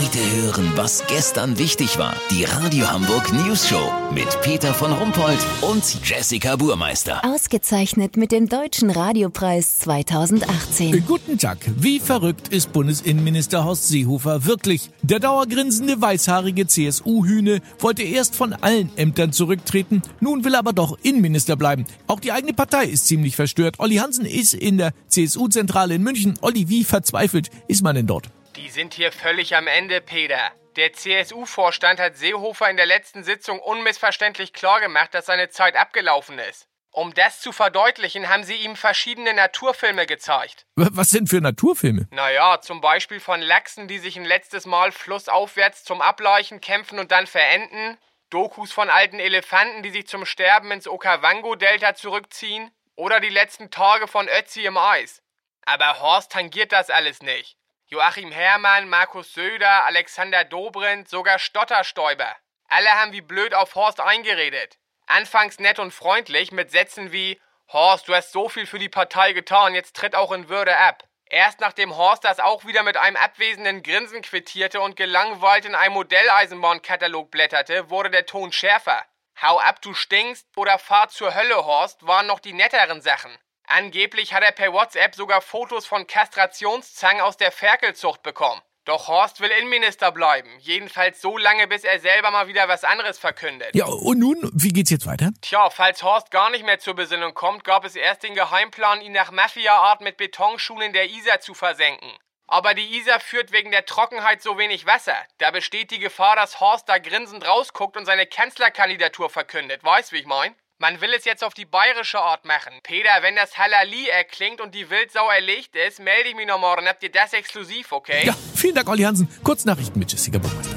Heute hören, was gestern wichtig war. Die Radio Hamburg News Show mit Peter von Rumpold und Jessica Burmeister. Ausgezeichnet mit dem Deutschen Radiopreis 2018. Guten Tag. Wie verrückt ist Bundesinnenminister Horst Seehofer wirklich? Der dauergrinsende weißhaarige CSU-Hühne wollte erst von allen Ämtern zurücktreten, nun will er aber doch Innenminister bleiben. Auch die eigene Partei ist ziemlich verstört. Olli Hansen ist in der CSU-Zentrale in München. Olli, wie verzweifelt ist man denn dort? Die sind hier völlig am Ende, Peter. Der CSU-Vorstand hat Seehofer in der letzten Sitzung unmissverständlich klargemacht, dass seine Zeit abgelaufen ist. Um das zu verdeutlichen, haben sie ihm verschiedene Naturfilme gezeigt. Was sind für Naturfilme? Naja, zum Beispiel von Lachsen, die sich ein letztes Mal flussaufwärts zum Ableichen kämpfen und dann verenden. Dokus von alten Elefanten, die sich zum Sterben ins Okavango-Delta zurückziehen. Oder die letzten Tage von Ötzi im Eis. Aber Horst tangiert das alles nicht. Joachim Herrmann, Markus Söder, Alexander Dobrindt, sogar Stotterstäuber. Alle haben wie blöd auf Horst eingeredet. Anfangs nett und freundlich mit Sätzen wie Horst, du hast so viel für die Partei getan, jetzt tritt auch in Würde ab. Erst nachdem Horst das auch wieder mit einem abwesenden Grinsen quittierte und gelangweilt in einem Modelleisenbahnkatalog blätterte, wurde der Ton schärfer. Hau ab, du stinkst oder fahr zur Hölle, Horst, waren noch die netteren Sachen. Angeblich hat er per WhatsApp sogar Fotos von Kastrationszangen aus der Ferkelzucht bekommen. Doch Horst will Innenminister bleiben. Jedenfalls so lange, bis er selber mal wieder was anderes verkündet. Ja, und nun, wie geht's jetzt weiter? Tja, falls Horst gar nicht mehr zur Besinnung kommt, gab es erst den Geheimplan, ihn nach Mafia-Art mit Betonschuhen in der Isar zu versenken. Aber die Isar führt wegen der Trockenheit so wenig Wasser. Da besteht die Gefahr, dass Horst da grinsend rausguckt und seine Kanzlerkandidatur verkündet. Weißt, wie ich mein? Man will es jetzt auf die bayerische Art machen. Peter, wenn das Halali erklingt und die Wildsau erlegt ist, melde ich mich noch morgen. Habt ihr das exklusiv, okay? Ja, vielen Dank, Olli Hansen. Kurznachrichten mit Jessica Burmeister.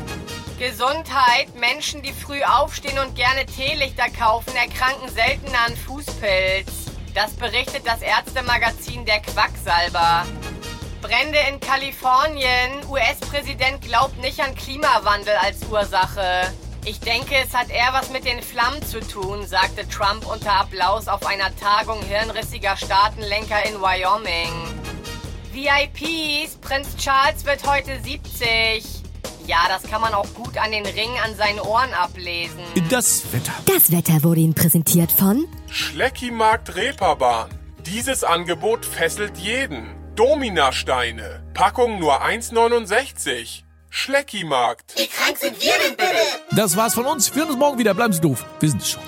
Gesundheit. Menschen, die früh aufstehen und gerne Teelichter kaufen, erkranken seltener an Fußpilz. Das berichtet das Ärztemagazin Der Quacksalber. Brände in Kalifornien. US-Präsident glaubt nicht an Klimawandel als Ursache. Ich denke, es hat eher was mit den Flammen zu tun, sagte Trump unter Applaus auf einer Tagung hirnrissiger Staatenlenker in Wyoming. VIPs, Prinz Charles wird heute 70. Ja, das kann man auch gut an den Ringen an seinen Ohren ablesen. Das Wetter. Das Wetter wurde Ihnen präsentiert von Schleckimarkt Reeperbahn. Dieses Angebot fesselt jeden. Dominasteine. Packung nur 1,69. Schleckimarkt. Das war's von uns. Wir hören uns morgen wieder. Bleiben Sie doof. Wir sind es schon.